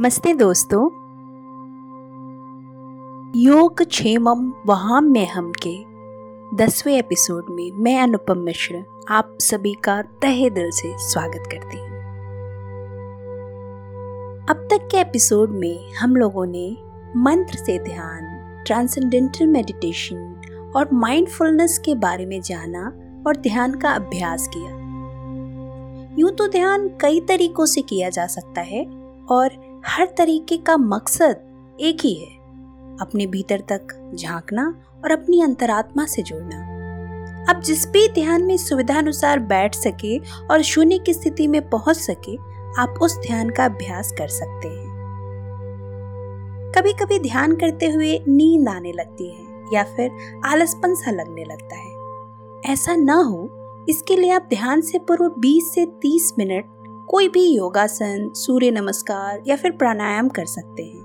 नमस्ते दोस्तों। योग क्षेमम वहाँ में हम के दसवें एपिसोड में मैं अनुपम मिश्र आप सभी का तहे दिल से स्वागत करती हूँ। अब तक के एपिसोड में हम लोगों ने मंत्र से ध्यान ट्रांसेंडेंटल मेडिटेशन और माइंडफुलनेस के बारे में जाना और ध्यान का अभ्यास किया। यूँ तो ध्यान कई तरीकों से किया जा सकता है और हर तरीके का मकसद एक ही है, अपने भीतर तक झांकना और अपनी अंतरात्मा से जुड़ना। अब जिस भी ध्यान में सुविधा अनुसार बैठ सके और शून्य की स्थिति में पहुँच सके, आप उस ध्यान का अभ्यास कर सकते हैं। कभी कभी ध्यान करते हुए नींद आने लगती है या फिर आलसपन सा लगने लगता है। ऐसा ना हो, इसके लिए आप ध्यान से पूर्व 20 से 30 मिनट कोई भी योगासन, सूर्य नमस्कार या फिर प्राणायाम कर सकते हैं।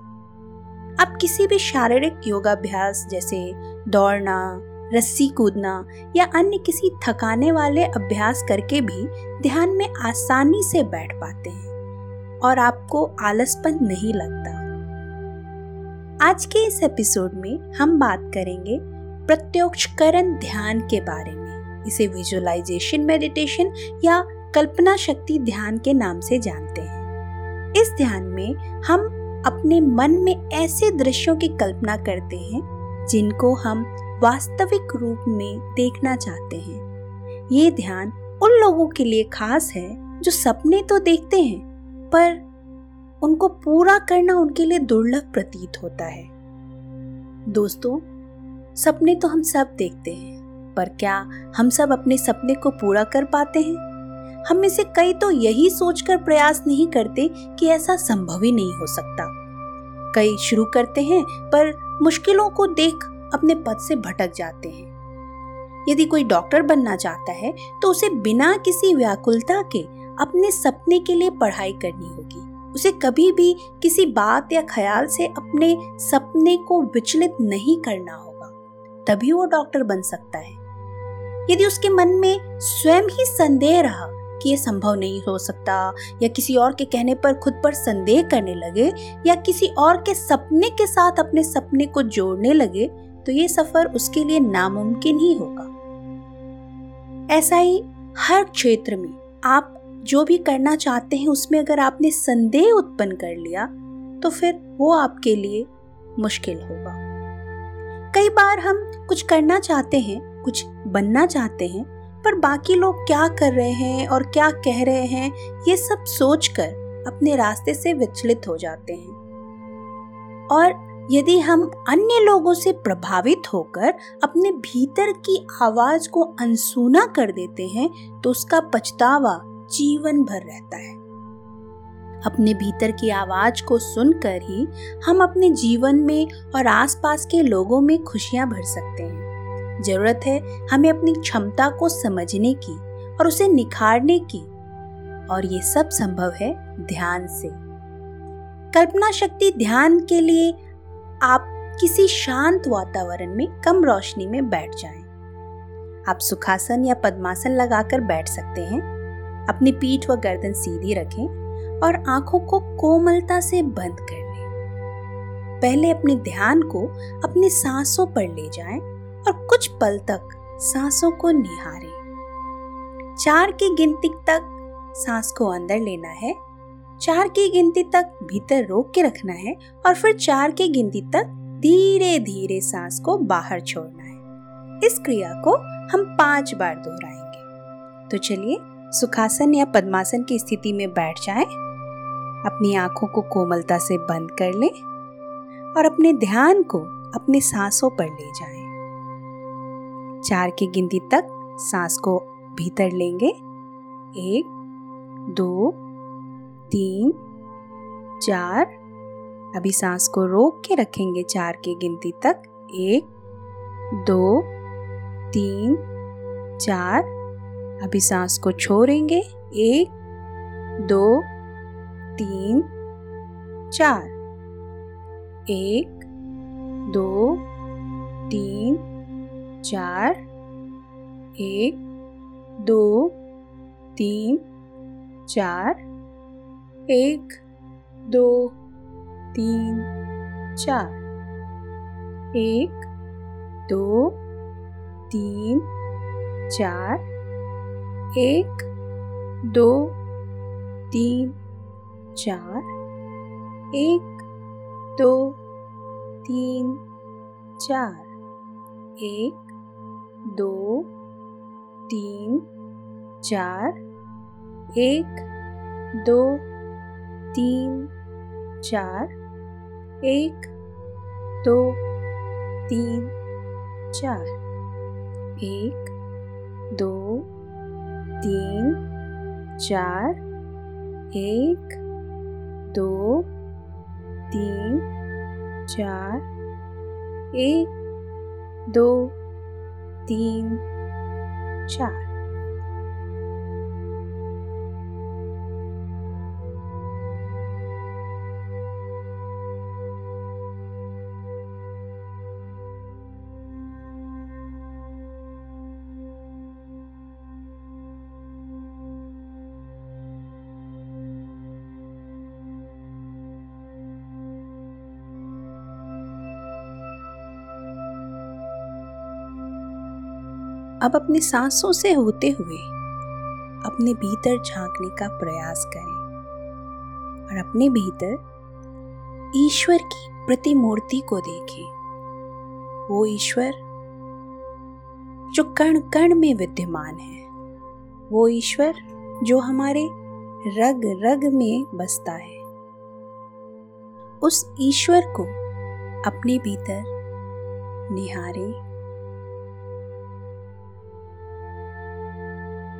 आप किसी भी शारीरिक योगाभ्यास जैसे दौड़ना, रस्सी कूदना या अन्य किसी थकाने वाले अभ्यास करके भी ध्यान में आसानी से बैठ पाते हैं और आपको आलसपन नहीं लगता। आज के इस एपिसोड में हम बात करेंगे प्रत्योक्षकरण ध्यान के बारे में। इसे विजुअलाइजेशन मेडिटेशन या कल्पना शक्ति ध्यान के नाम से जानते हैं। इस ध्यान में हम अपने मन में ऐसे दृश्यों की कल्पना करते हैं, जिनको हम वास्तविक रूप में देखना चाहते हैं। ये ध्यान उन लोगों के लिए खास है, जो सपने तो देखते हैं, पर उनको पूरा करना उनके लिए दुर्लभ प्रतीत होता है। दोस्तों, सपने तो हम सब देखते हैं, पर क्या हम सब अपने सपने को पूरा कर पाते हैं? हम में से कई तो यही सोचकर प्रयास नहीं करते कि ऐसा संभव ही नहीं हो सकता। कई शुरू करते हैं, पर मुश्किलों को देख अपने पद से भटक जाते हैं। यदि कोई डॉक्टर बनना चाहता है तो उसे बिना किसी व्याकुलता के अपने सपने के लिए पढ़ाई करनी होगी। उसे कभी भी किसी बात या ख्याल से अपने सपने को विचलित नहीं करना होगा। तभी वो डॉक्टर बन सकता है। यदि उसके मन में स्वयं ही संदेह रहा कि ये संभव नहीं हो सकता, या किसी और के कहने पर खुद पर संदेह करने लगे, या किसी और के सपने के साथ अपने सपने को जोड़ने लगे तो ये सफ़र उसके लिए नामुमकिन ही होगा। ऐसा ही हर क्षेत्र में आप जो भी करना चाहते हैं, उसमें अगर आपने संदेह उत्पन्न कर लिया तो फिर वो आपके लिए मुश्किल होगा। कई बार हम कुछ करना चाहते हैं, कुछ बनना चाहते हैं पर बाकी लोग क्या कर रहे हैं और क्या कह रहे हैं, ये सब सोचकर अपने रास्ते से विचलित हो जाते हैं। और यदि हम अन्य लोगों से प्रभावित होकर अपने भीतर की आवाज़ को अनसुना कर देते हैं तो उसका पछतावा जीवन भर रहता है। अपने भीतर की आवाज़ को सुनकर ही हम अपने जीवन में और आसपास के लोगों में खुशियाँ भर सकते हैं। ज़रूरत है हमें अपनी क्षमता को समझने की और उसे निखारने की। और ये सब संभव है ध्यान से। कल्पना शक्ति ध्यान के लिए आप किसी शांत वातावरण में कम रोशनी में बैठ जाएँ। आप सुखासन या पद्मासन लगाकर बैठ सकते हैं। अपनी पीठ व गर्दन सीधी रखें और आँखों को कोमलता से बंद कर लें। पहले अपने ध्यान को अपनी सांसों पर ले जाएँ और कुछ पल तक सांसों को निहारे। चार की गिनती तक सांस को अंदर लेना है चार की गिनती तक भीतर रोक के रखना है और फिर चार की गिनती तक धीरे धीरे सांस को बाहर छोड़ना है। इस क्रिया को हम पाँच बार दोहराएँगे। तो चलिए सुखासन या पद्मासन की स्थिति में बैठ जाएँ, अपनी आँखों को कोमलता से बंद कर लें और अपने ध्यान को अपने सांसों पर ले जाएँ। चार की गिनती तक सांस को भीतर लेंगे। एक, दो, तीन, चार। अभी सांस को रोक के रखेंगे चार की गिनती तक। एक, दो, तीन, चार। अभी सांस को छोड़ेंगे। एक, दो, तीन, चार। एक, दो, तीन चार, एक, दो, तीन, चार, एक, दो, तीन, चार, एक, दो, तीन, चार, एक, दो, तीन, चार, एक, दो, तीन, चार, एक दो, तीन, चार, एक, दो, तीन, चार, एक, दो, तीन, चार, एक, दो, तीन, चार, एक, दो, तीन, चार, एक, दो तीन चार अब अपनी सांसों से होते हुए अपने भीतर झांकने का प्रयास करें और अपने भीतर ईश्वर की प्रतिमूर्ति को देखें। वो ईश्वर जो कण कण में विद्यमान है। वो ईश्वर जो हमारे रग रग में बसता है। उस ईश्वर को अपने भीतर निहारें।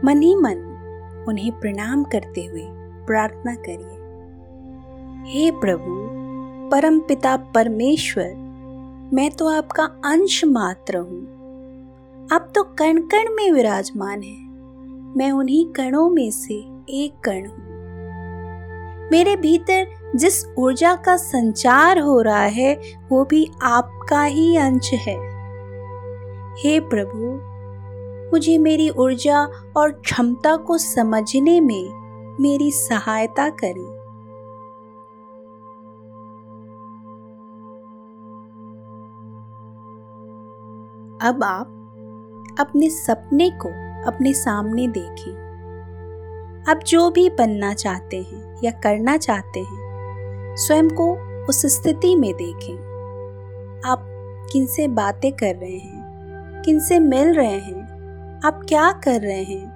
मन ही मन, उन्हें प्रणाम करते हुए प्रार्थना करिए। हे प्रभु, परम पिता परमेश्वर, मैं तो आपका अंश मात्र हूँ। आप तो कण कण में विराजमान है। मैं उन्हीं कणों में से एक कण हूँ। मेरे भीतर जिस ऊर्जा का संचार हो रहा है, वो भी आपका ही अंश है। हे प्रभु मुझे मेरी ऊर्जा और क्षमता को समझने में मेरी सहायता करें। अब आप अपने सपने को अपने सामने देखें। आप जो भी बनना चाहते हैं या करना चाहते हैं, स्वयं को उस स्थिति में देखें। आप किनसे बातें कर रहे हैं, किनसे मिल रहे हैं आप क्या कर रहे हैं?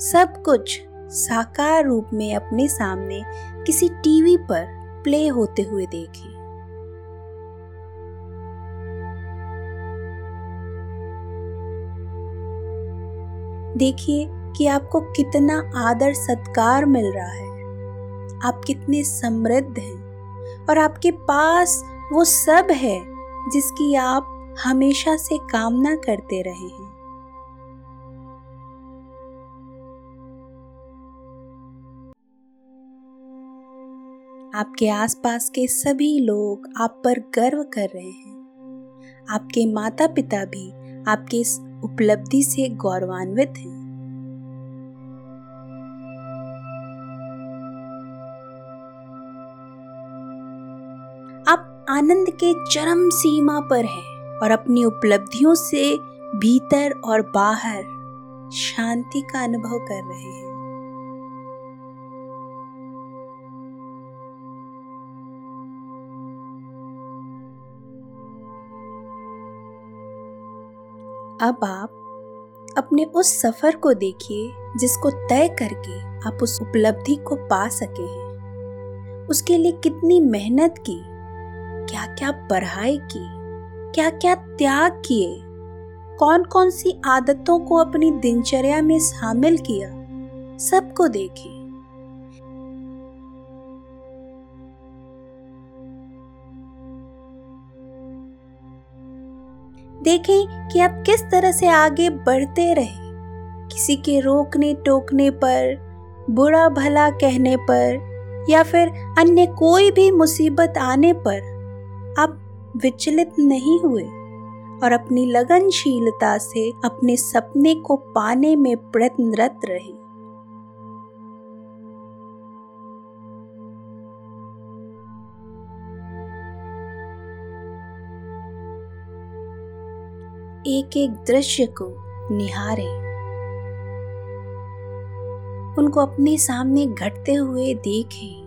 सब कुछ साकार रूप में अपने सामने किसी टीवी पर प्ले होते हुए देखें। देखिए कि आपको कितना आदर सत्कार मिल रहा है। आप कितने समृद्ध हैं और आपके पास वो सब है जिसकी आप हमेशा से कामना करते रहे हैं। आपके आसपास के सभी लोग आप पर गर्व कर रहे हैं। आपके माता पिता भी आपके इस उपलब्धि से गौरवान्वित हैं। आप आनंद के चरम सीमा पर हैं और अपनी उपलब्धियों से भीतर और बाहर शांति का अनुभव कर रहे हैं। अब आप अपने उस सफ़र को देखिए जिसको तय करके आप उस उपलब्धि को पा सके हैं। उसके लिए कितनी मेहनत की क्या क्या पढ़ाई की क्या क्या त्याग किए कौन कौन सी आदतों को अपनी दिनचर्या में शामिल किया, सबको देखें देखें कि आप किस तरह से आगे बढ़ते रहे। किसी के रोकने टोकने पर, बुरा भला कहने पर, या फिर अन्य कोई भी मुसीबत आने पर आप विचलित नहीं हुए और अपनी लगनशीलता से अपने सपने को पाने में प्रयत्नरत रहे। एक एक दृश्य को निहारें। उनको अपने सामने घटते हुए देखें।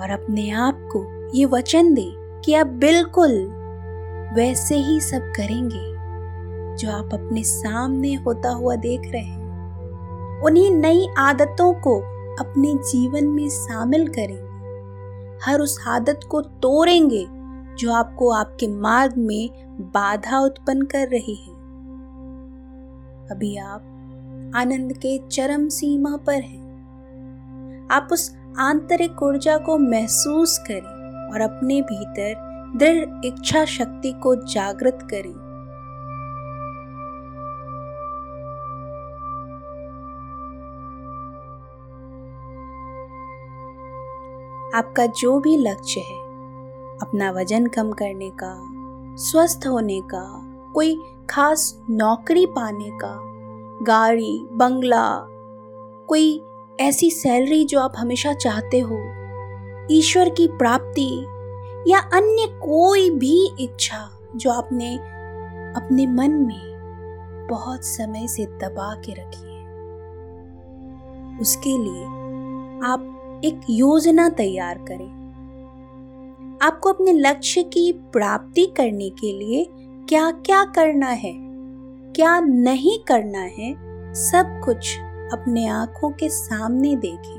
और अपने आप को ये वचन दे कि आप बिल्कुल वैसे ही सब करेंगे जो आप अपने सामने होता हुआ देख रहे हैं। उन्हीं नई आदतों को अपने जीवन में शामिल करेंगे हर उस आदत को तोड़ेंगे जो आपको आपके मार्ग में बाधा उत्पन्न कर रही है। अभी आप आनंद के चरम सीमा पर हैं। आप उस आंतरिक ऊर्जा को महसूस करें और अपने भीतर दृढ़ इच्छा शक्ति को जागृत करें। आपका जो भी लक्ष्य है, अपना वज़न कम करने का, स्वस्थ होने का, कोई खास नौकरी पाने का, गाड़ी, बंगला, कोई ऐसी सैलरी जो आप हमेशा चाहते हो, ईश्वर की प्राप्ति या अन्य कोई भी इच्छा जो आपने अपने मन में बहुत समय से दबा के रखी है, उसके लिए आप एक योजना तैयार करें। आपको अपने लक्ष्य की प्राप्ति करने के लिए क्या क्या करना है, क्या नहीं करना है, सब कुछ अपने आँखों के सामने देखें।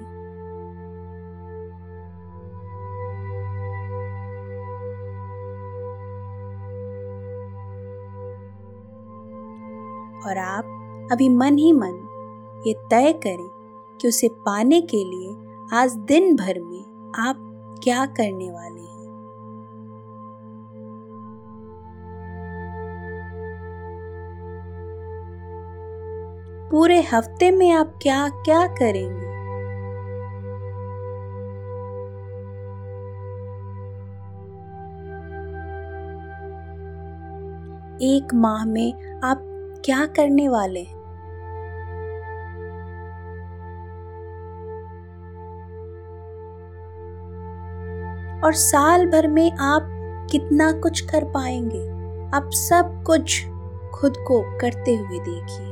और आप अभी मन ही मन ये तय करें कि उसे पाने के लिए आज दिन भर में आप क्या करने वाले हैं? पूरे हफ़्ते में आप क्या क्या करेंगे? एक माह में आप क्या करने वाले हैं? और साल भर में आप कितना कुछ कर पाएँगे। आप सब कुछ खुद को करते हुए देखिए।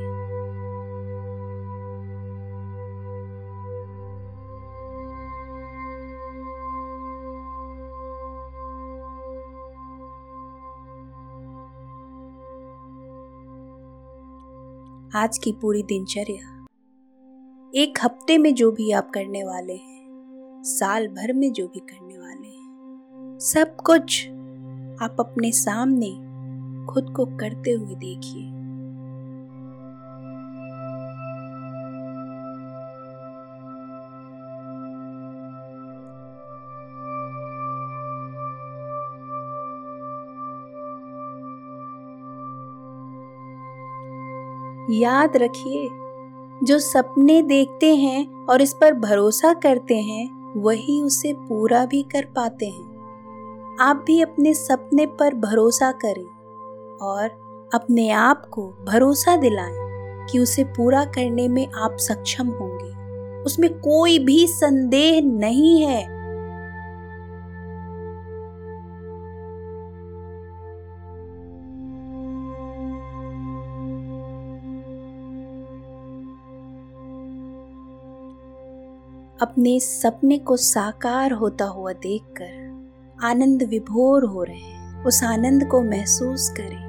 आज की पूरी दिनचर्या एक हफ़्ते में जो भी आप करने वाले हैं, साल भर में जो भी करने सब कुछ आप अपने सामने खुद को करते हुए देखिए। याद रखिए, जो सपने देखते हैं और इस पर भरोसा करते हैं, वही उसे पूरा भी कर पाते हैं। आप भी अपने सपने पर भरोसा करें और अपने आप को भरोसा दिलाएँ कि उसे पूरा करने में आप सक्षम होंगे। उसमें कोई भी संदेह नहीं है। अपने सपने को साकार होता हुआ देखकर आनंद विभोर हो रहे हैं। उस आनंद को महसूस करें।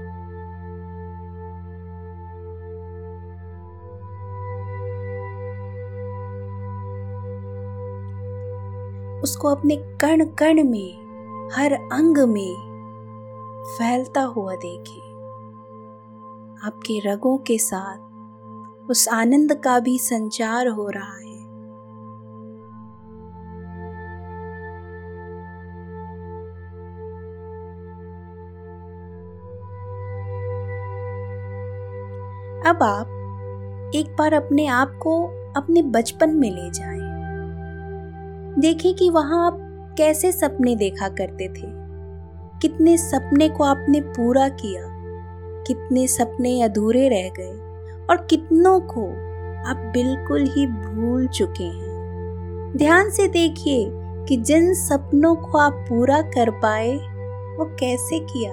उसको अपने कण कण में, हर अंग में फैलता हुआ देखें। आपके रगों के साथ उस आनंद का भी संचार हो रहा है। अब आप एक बार अपने आप को अपने बचपन में ले जाएँ। देखें कि वहाँ आप कैसे सपने देखा करते थे। कितने सपने को आपने पूरा किया, कितने सपने अधूरे रह गए और कितनों को आप बिल्कुल ही भूल चुके हैं। ध्यान से देखिए कि जिन सपनों को आप पूरा कर पाए, वो कैसे किया?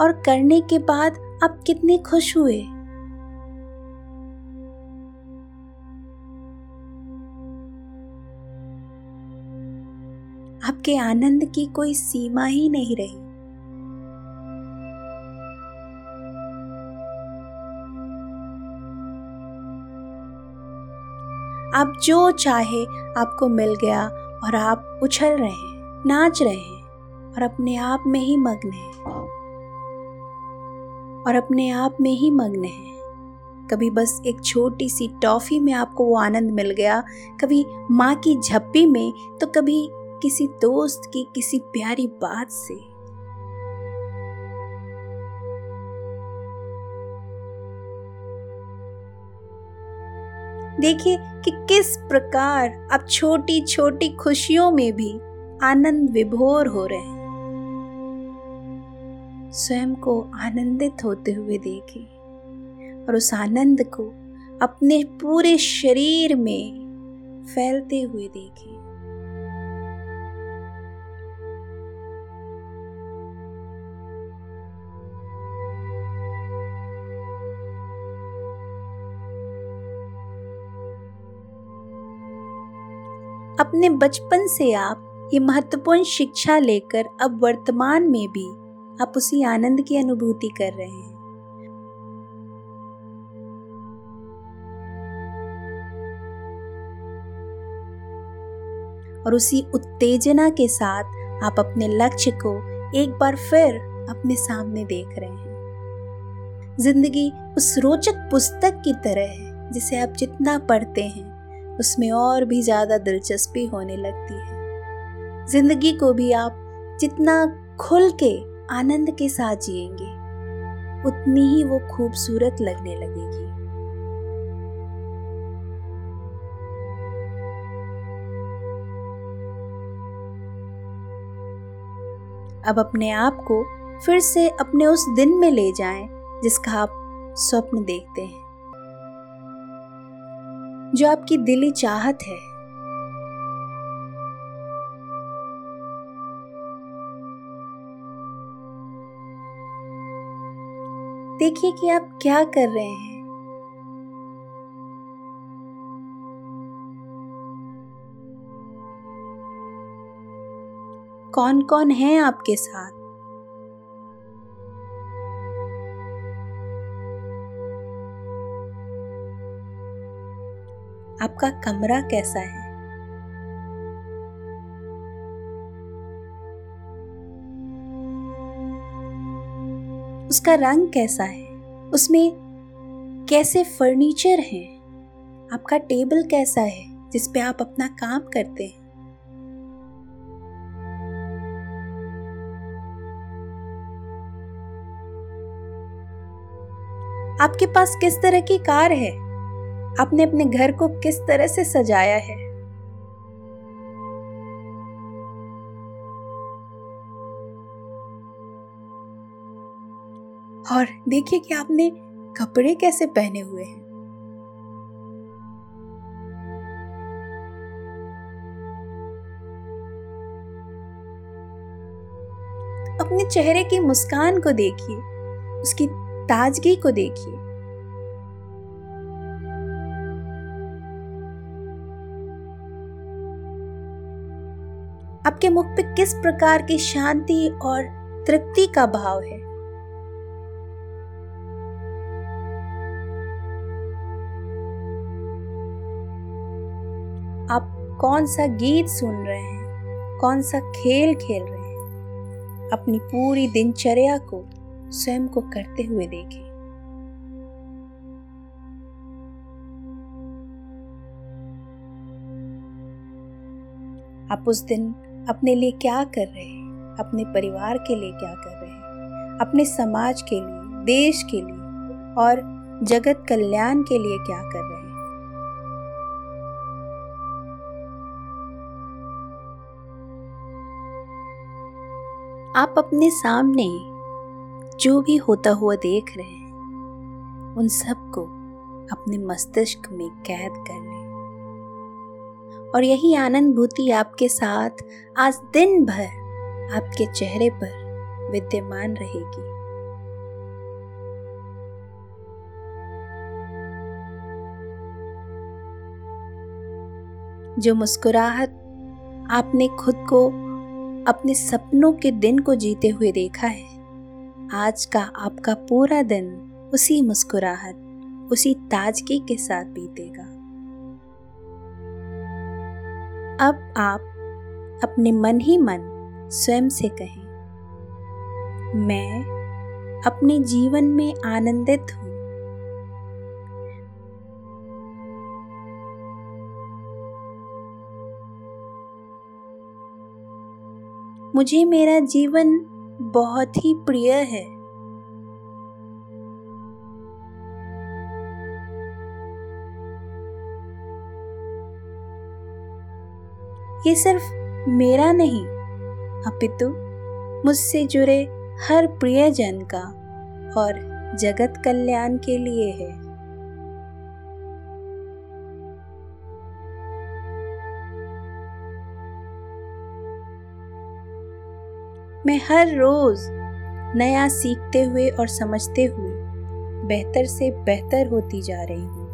और करने के बाद आप कितने खुश हुए? आपके आनंद की कोई सीमा ही नहीं रही। आप जो चाहे आपको मिल गया और आप उछल रहे हैं, नाच रहे हैं और अपने आप में ही मग्न हैं। और अपने आप में ही मग्न हैं। कभी बस एक छोटी सी टॉफी में आपको वो आनंद मिल गया, कभी माँ की झप्पी में तो कभी किसी दोस्त की किसी प्यारी बात से। देखिए कि किस प्रकार आप छोटी छोटी खुशियों में भी आनंद विभोर हो रहे हैं। स्वयं को आनंदित होते हुए देखें और उस आनंद को अपने पूरे शरीर में फैलते हुए देखें। अपने बचपन से आप ये महत्वपूर्ण शिक्षा लेकर अब वर्तमान में भी आप उसी आनंद की अनुभूति कर रहे हैं। और उसी उत्तेजना के साथ आप अपने लक्ष्य को एक बार फिर अपने सामने देख रहे हैं। ज़िंदगी उस रोचक पुस्तक की तरह है, जिसे आप जितना पढ़ते हैं, उसमें और भी ज़्यादा दिलचस्पी होने लगती है। ज़िंदगी को भी आप जितना खुल के आनंद के साथ जिएँगे, उतनी ही वो खूबसूरत लगने लगेगी। अब अपने आप को फिर से अपने उस दिन में ले जाएँ, जिसका आप स्वप्न देखते हैं। जो आपकी दिली चाहत है। देखिए कि आप क्या कर रहे हैं। कौन कौन है आपके साथ? आपका कमरा कैसा है? उसका रंग कैसा है? उसमें कैसे फर्नीचर है? आपका टेबल कैसा है, जिस पे आप अपना काम करते हैं? आपके पास किस तरह की कार है? आपने अपने घर को किस तरह से सजाया है? और देखिए कि आपने कपड़े कैसे पहने हुए हैं। अपने चेहरे की मुस्कान को देखिए, उसकी ताजगी को देखिए। आपके मुख पे किस प्रकार की शांति और तृप्ति का भाव है? आप कौन सा गीत सुन रहे हैं? कौन सा खेल खेल रहे हैं? अपनी पूरी दिनचर्या को स्वयं को करते हुए देखें आप उस दिन अपने लिए क्या कर रहे हैं? अपने परिवार के लिए क्या कर रहे हैं? अपने समाज के लिए, देश के लिए और जगत कल्याण के लिए क्या कर रहे हैं? आप अपने सामने जो भी होता हुआ देख रहे हैं, उन सबको अपने मस्तिष्क में कैद कर लें। और यही आनंद भूति आपके साथ आज दिन भर आपके चेहरे पर विद्यमान रहेगी। जो मुस्कुराहट आपने खुद को अपने सपनों के दिन को जीते हुए देखा है। आज का आपका पूरा दिन उसी मुस्कुराहट, उसी ताजगी के साथ बीतेगा। अब आप अपने मन ही मन स्वयं से कहें, मैं अपने जीवन में आनंदित मुझे मेरा जीवन बहुत ही प्रिय है। ये सिर्फ़ मेरा नहीं, अपितु मुझसे जुड़े हर प्रियजन का और जगत कल्याण के लिए है। मैं हर रोज नया सीखते हुए और समझते हुए बेहतर से बेहतर होती जा रही हूँ।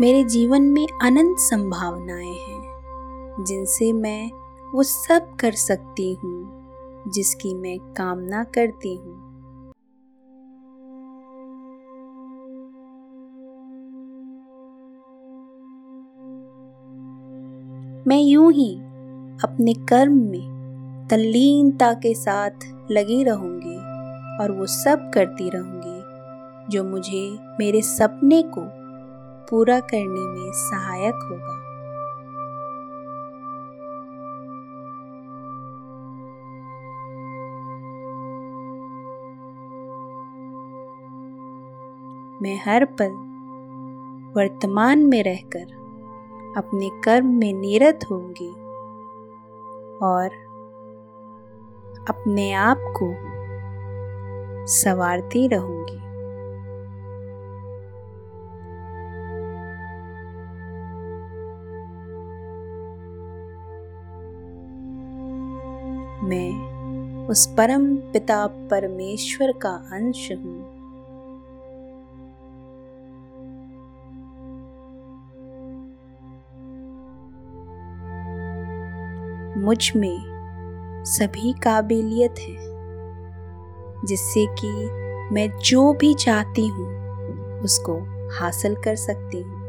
मेरे जीवन में अनंत संभावनाएँ हैं, जिनसे मैं वो सब कर सकती हूँ जिसकी मैं कामना करती हूँ। मैं यूँ ही अपने कर्म में तल्लीनता के साथ लगी रहूँगी और वो सब करती रहूँगी, जो मुझे मेरे सपने को पूरा करने में सहायक होगा। मैं हर पल वर्तमान में रहकर अपने कर्म में निरत होंगी और अपने आप को सवारती रहूँगी। मैं उस परम पिता परमेश्वर का अंश हूँ मुझमें सभी काबिलियत है, जिससे कि मैं जो भी चाहती हूँ, उसको हासिल कर सकती हूँ।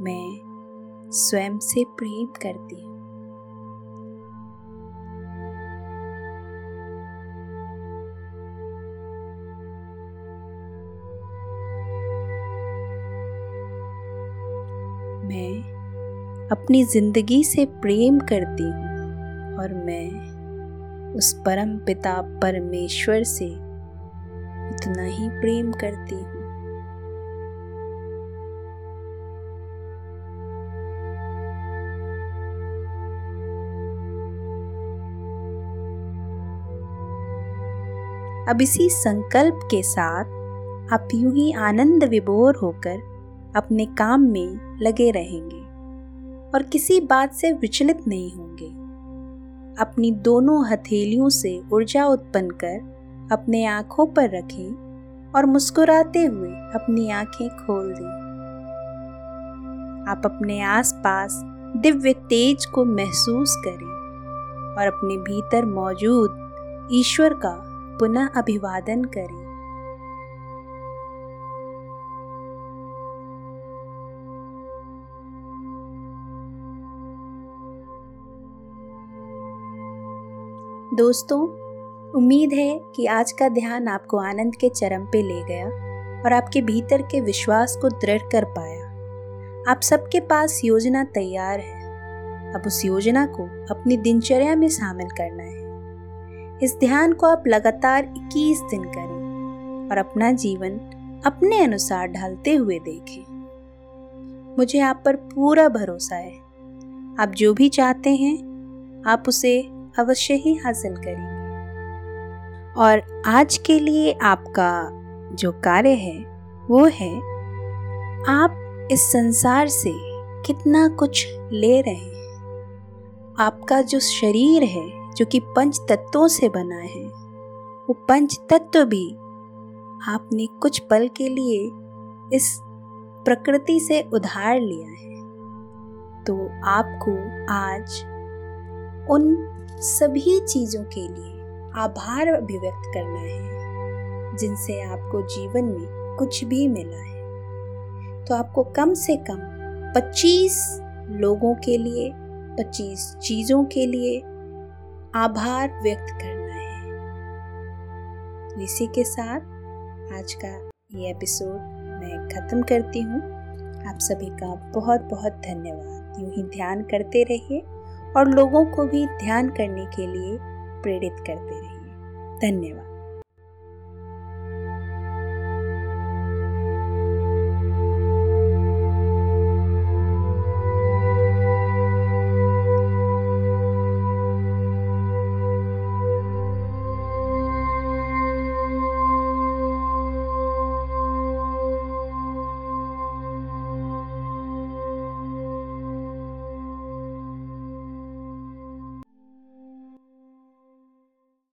मैं स्वयं से प्रेम करती हूँ। अपनी ज़िंदगी से प्रेम करती हूँ और मैं उस परम पिता परमेश्वर से उतना ही प्रेम करती हूँ। अब इसी संकल्प के साथ आप यूँ ही आनंद विभोर होकर अपने काम में लगे रहेंगे। और किसी बात से विचलित नहीं होंगे। अपनी दोनों हथेलियों से ऊर्जा उत्पन्न कर अपने आँखों पर रखें और मुस्कुराते हुए अपनी आँखें खोल दें। आप अपने आसपास दिव्य तेज को महसूस करें और अपने भीतर मौजूद ईश्वर का पुनः अभिवादन करें। दोस्तों, उम्मीद है कि आज का ध्यान आपको आनंद के चरम पे ले गया और आपके भीतर के विश्वास को दृढ़ कर पाया। आप सबके पास योजना तैयार है। अब उस योजना को अपनी दिनचर्या में शामिल करना है। इस ध्यान को आप लगातार 21 दिन करें और अपना जीवन अपने अनुसार ढालते हुए देखें। मुझे आप पर पूरा भरोसा है। आप जो भी चाहते हैं, आप उसे अवश्य ही हासिल करेंगे। और आज के लिए आपका जो कार्य है, वो है, आप इस संसार से कितना कुछ ले रहे हैं। आपका जो शरीर है, जो कि पंच तत्वों से बना है, वो पंच तत्व भी आपने कुछ पल के लिए इस प्रकृति से उधार लिया है। तो आपको आज उन सभी चीज़ों के लिए आभार अभिव्यक्त करना है, जिनसे आपको जीवन में कुछ भी मिला है। तो आपको कम से कम 25 लोगों के लिए 25 चीज़ों के लिए आभार व्यक्त करना है। तो इसी के साथ आज का ये एपिसोड मैं ख़त्म करती हूँ। आप सभी का बहुत बहुत धन्यवाद। यूँ ही ध्यान करते रहिए। और लोगों को भी ध्यान करने के लिए प्रेरित करते रहिए। धन्यवाद।